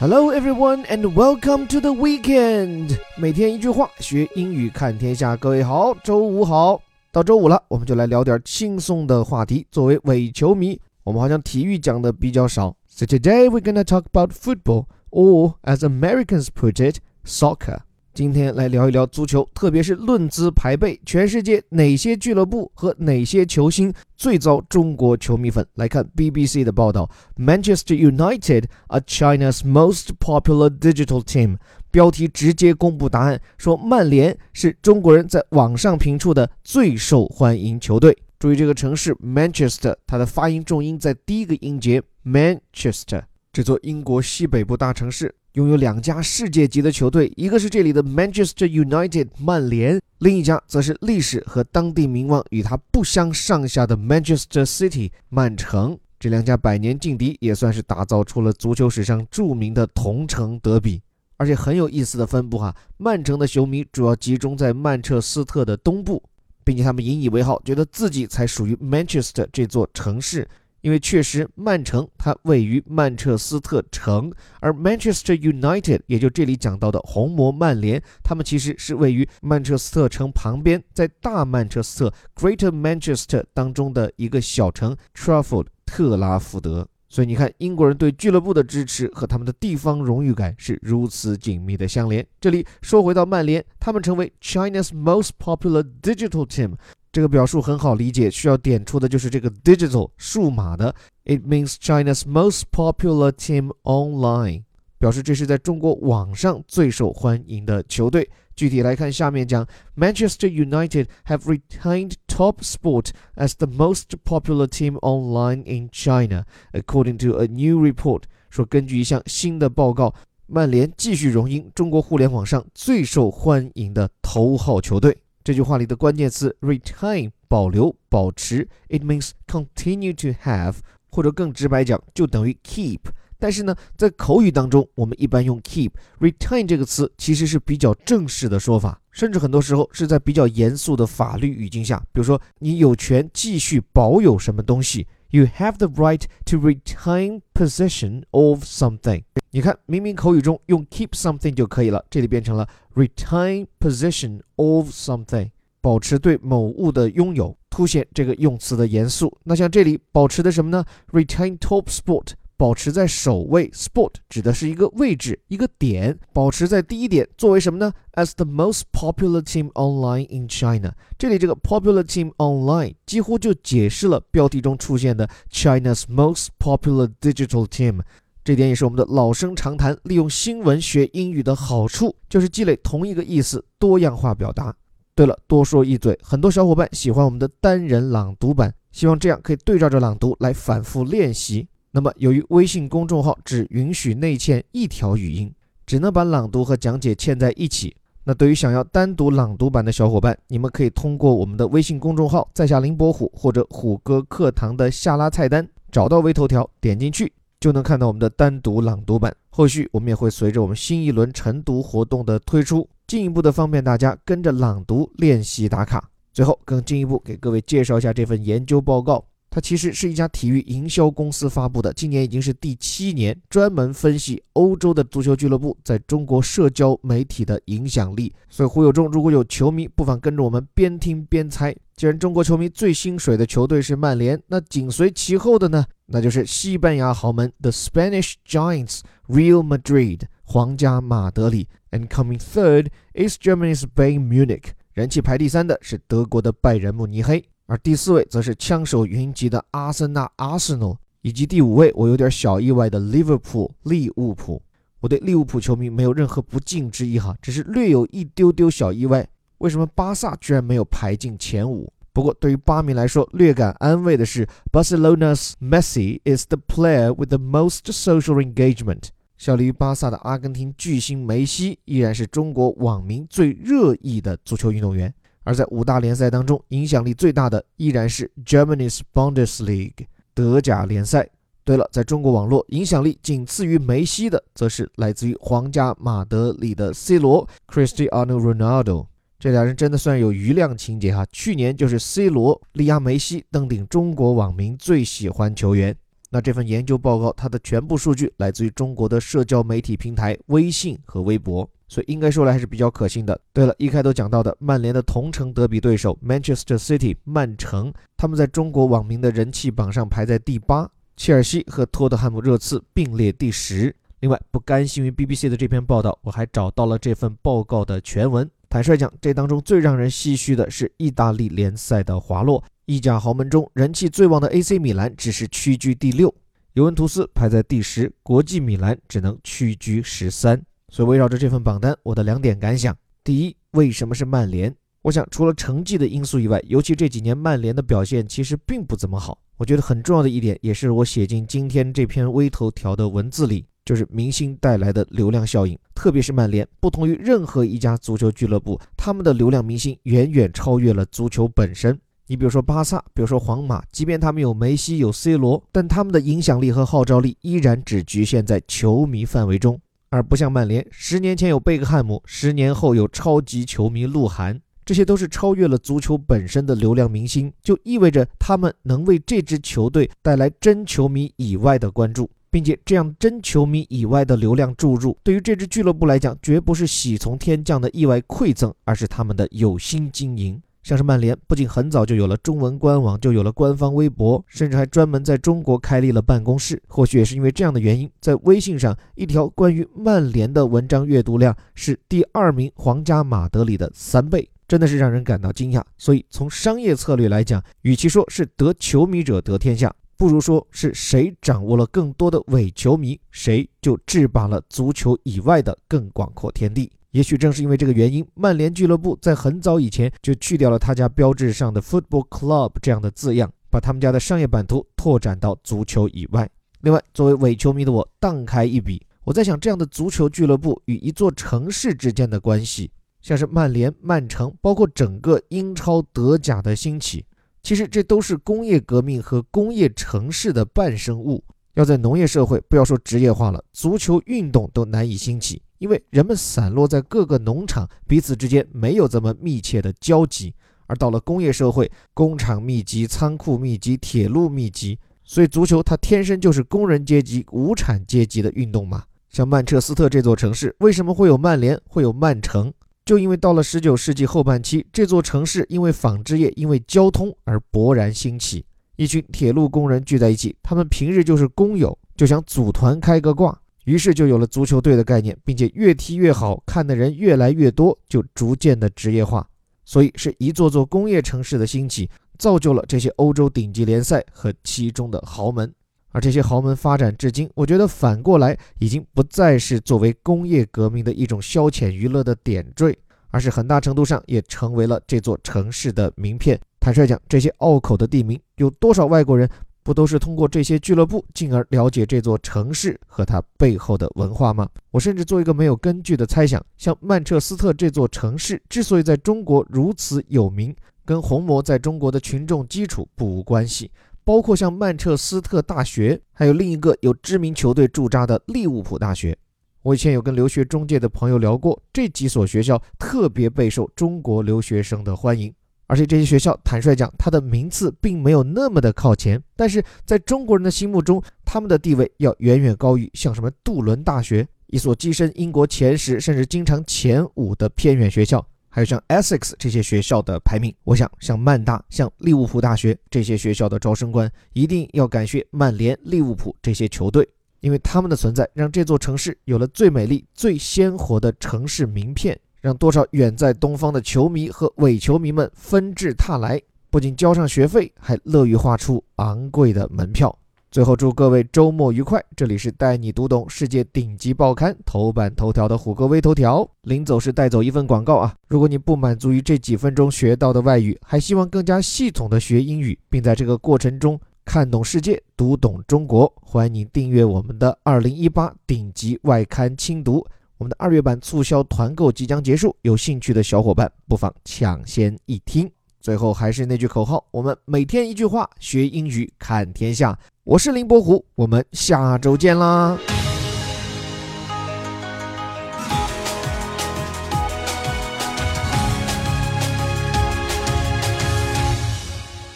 Hello everyone and welcome to the weekend。每天一句话，学英语看天下。各位好，周五好。到周五了，我们就来聊点轻松的话题。作为伪球迷，我们好像体育讲的比较少。So today we're gonna talk about football, or as Americans put it, soccer. 今天来聊一聊足球，特别是论资排辈，全世界哪些俱乐部和哪些球星最遭中国球迷粉？来看 BBC 的报道：Manchester United are China's most popular digital team。标题直接公布答案，说曼联是中国人在网上评出的最受欢迎球队。注意这个城市 Manchester，它的发音重音在第一个音节 Manchester。这座英国西北部大城市。拥有两家世界级的球队，一个是这里的 Manchester United 曼联，另一家则是历史和当地名望与它不相上下的 Manchester City 曼城。这两家百年劲敌也算是打造出了足球史上著名的同城德比。而且很有意思的分布哈，曼城的球迷主要集中在曼彻斯特的东部，并且他们引以为豪，觉得自己才属于 Manchester 这座城市。因为确实，曼城它位于曼彻斯特城，而 Manchester United，也就这里讲到的红魔曼联，他们其实是位于曼彻斯特城旁边，在大曼彻斯特 （Greater Manchester） 当中的一个小城 Trafford 特拉福德。所以你看，英国人对俱乐部的支持和他们的地方荣誉感是如此紧密的相连。这里说回到曼联，他们成为 China's most popular digital team。这个表述很好理解，需要点出的就是这个 digital 数码的，it means China's most popular team online，表示这是在中国网上最受欢迎的球队。具体来看，下面讲 Manchester United have retained top sport as the most popular team online in China, according to a new report。说根据一项新的报告，曼联继续荣膺中国互联网上最受欢迎的头号球队。这句话里的关键词 retain 保留、保持，it means continue to have，或者更直白讲，就等于 keep。但是呢，在口语当中，我们一般用 keep。retain 这个词其实是比较正式的说法，甚至很多时候是在比较严肃的法律语境下，比如说你有权继续保有什么东西，you have the right to retain possession of something。你看，明明口语中用 keep something 就可以了，这里变成了 retain possession of something，保持对某物的拥有，凸显这个用词的严肃。那像这里保持的什么呢？retain top spot，保持在首位，Sport 指的是一个位置、一个点，保持在第一点，作为什么呢？As the most popular team online in China，这里这个 popular team online 几乎就解释了标题中出现的 China's most popular digital team。这点也是我们的老生常谈。利用新闻学英语的好处，就是积累同一个意思，多样化表达。对了，多说一嘴，很多小伙伴喜欢我们的单人朗读版，希望这样可以对照着朗读来反复练习。那么，由于微信公众号只允许内嵌一条语音，只能把朗读和讲解嵌在一起。那对于想要单独朗读版的小伙伴，你们可以通过我们的微信公众号“在下林伯虎”或者“虎哥课堂”的下拉菜单，找到微头条，点进去。就能看到我们的单独朗读版。后续我们也会随着我们新一轮晨读活动的推出，进一步的方便大家跟着朗读练习打卡。最后，更进一步给各位介绍一下这份研究报告。它其实是一家体育营销公司发布的，今年已经是第七年，专门分析欧洲的足球俱乐部在中国社交媒体的影响力。所以，忽悠中如果有球迷，不妨跟着我们边听边猜。既然中国球迷最心水的球队是曼联，那紧随其后的呢，那就是西班牙豪门 The Spanish Giants Real Madrid 皇家马德里。And coming third is Germany's Bayern Munich，人气排第三的是德国的拜仁慕尼黑。而第四位则是枪手云集的阿森纳 （Arsenal），以及第五位我有点小意外的 Liverpool（ 利物浦）。我对利物浦球迷没有任何不敬之意哈，只是略有一丢丢小意外。为什么巴萨居然没有排进前五？不过对于巴迷来说，略感安慰的是，Barcelona's Messi is the player with the most social engagement。效力于巴萨的阿根廷巨星梅西依然是中国网民最热议的足球运动员。而在五大联赛当中，影响力最大的依然是 Germany's Bundesliga 德甲联赛。对了，在中国网络，影响力仅次于梅西的，则是来自于皇家马德里的 C 罗 Cristiano Ronaldo。这俩人真的算有余量情节哈。去年就是 C 罗力压梅西登顶中国网民最喜欢球员。那这份研究报告，它的全部数据来自于中国的社交媒体平台微信和微博，所以应该说来还是比较可信的。对了，一开头讲到的曼联的同城德比对手 Manchester City 曼城，他们在中国网民的人气榜上排在第八，切尔西和托特汉姆热刺并列第十。另外，不甘心于 BBC 的这篇报道，我还找到了这份报告的全文。坦率讲，这当中最让人唏嘘的是意大利联赛的滑落。意甲豪门中人气最旺的 AC 米兰只是屈居第六，尤文图斯排在第十，国际米兰只能屈居十三。所以围绕着这份榜单，我的两点感想：第一，为什么是曼联？我想除了成绩的因素以外，尤其这几年曼联的表现其实并不怎么好。我觉得很重要的一点，也是我写进今天这篇微头条的文字里。就是明星带来的流量效应，特别是曼联，不同于任何一家足球俱乐部，他们的流量明星远远超越了足球本身。你比如说巴萨，比如说皇马，即便他们有梅西、有 C 罗，但他们的影响力和号召力依然只局限在球迷范围中，而不像曼联，十年前有贝克汉姆，十年后有超级球迷鹿晗，这些都是超越了足球本身的流量明星，就意味着他们能为这支球队带来真球迷以外的关注。并且这样真球迷以外的流量注入，对于这支俱乐部来讲，绝不是喜从天降的意外馈赠，而是他们的有心经营。像是曼联，不仅很早就有了中文官网，就有了官方微博，甚至还专门在中国开立了办公室。或许也是因为这样的原因，在微信上，一条关于曼联的文章阅读量是第二名皇家马德里的三倍，真的是让人感到惊讶。所以从商业策略来讲，与其说是得球迷者得天下。不如说是谁掌握了更多的伪球迷，谁就制霸了足球以外的更广阔天地。也许正是因为这个原因，曼联俱乐部在很早以前就去掉了他家标志上的 “Football Club” 这样的字样，把他们家的商业版图拓展到足球以外。另外，作为伪球迷的我，荡开一笔，我在想，这样的足球俱乐部与一座城市之间的关系，像是曼联、曼城，包括整个英超、德甲的兴起。其实这都是工业革命和工业城市的伴生物。要在农业社会，不要说职业化了，足球运动都难以兴起，因为人们散落在各个农场，彼此之间没有这么密切的交集。而到了工业社会，工厂密集、仓库密集、铁路密集，所以足球它天生就是工人阶级、无产阶级的运动嘛。像曼彻斯特这座城市，为什么会有曼联，会有曼城？就因为到了十九世纪后半期，这座城市因为纺织业、因为交通而勃然兴起。一群铁路工人聚在一起，他们平日就是工友，就想组团开个挂，于是就有了足球队的概念，并且越踢越好，看的人越来越多，就逐渐的职业化。所以是一座座工业城市的兴起，造就了这些欧洲顶级联赛和其中的豪门。而这些豪门发展至今，我觉得反过来已经不再是作为工业革命的一种消遣娱乐的点缀，而是很大程度上也成为了这座城市的名片。坦率讲，这些拗口的地名，有多少外国人不都是通过这些俱乐部，进而了解这座城市和它背后的文化吗？我甚至做一个没有根据的猜想，像曼彻斯特这座城市之所以在中国如此有名，跟红魔在中国的群众基础不无关系。包括像曼彻斯特大学，还有另一个有知名球队驻扎的利物浦大学。我以前有跟留学中介的朋友聊过，这几所学校特别备受中国留学生的欢迎。而且这些学校，坦率讲，它的名次并没有那么的靠前，但是在中国人的心目中，他们的地位要远远高于像什么杜伦大学，一所跻身英国前十甚至经常前五的偏远学校。还有像 Essex 这些学校的排名，我想像曼大、像利物浦大学这些学校的招生官一定要感谢曼联、利物浦这些球队，因为他们的存在让这座城市有了最美丽、最鲜活的城市名片，让多少远在东方的球迷和伪球迷们纷至沓来，不仅交上学费，还乐于花出昂贵的门票。最后祝各位周末愉快！这里是带你读懂世界顶级报刊头版头条的虎哥微头条。临走时带走一份广告啊！如果你不满足于这几分钟学到的外语，还希望更加系统的学英语，并在这个过程中看懂世界、读懂中国，欢迎您订阅我们的二零一八顶级外刊精读。我们的二月版促销团购即将结束，有兴趣的小伙伴不妨抢先一听。最后还是那句口号：我们每天一句话，学英语看天下。我是林伯虎，我们下周见啦。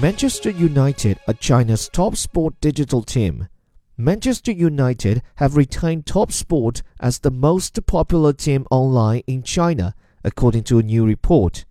Manchester United, a China's top sport digital team, Manchester United have retained top sport as the most popular team online in China, according to a new report.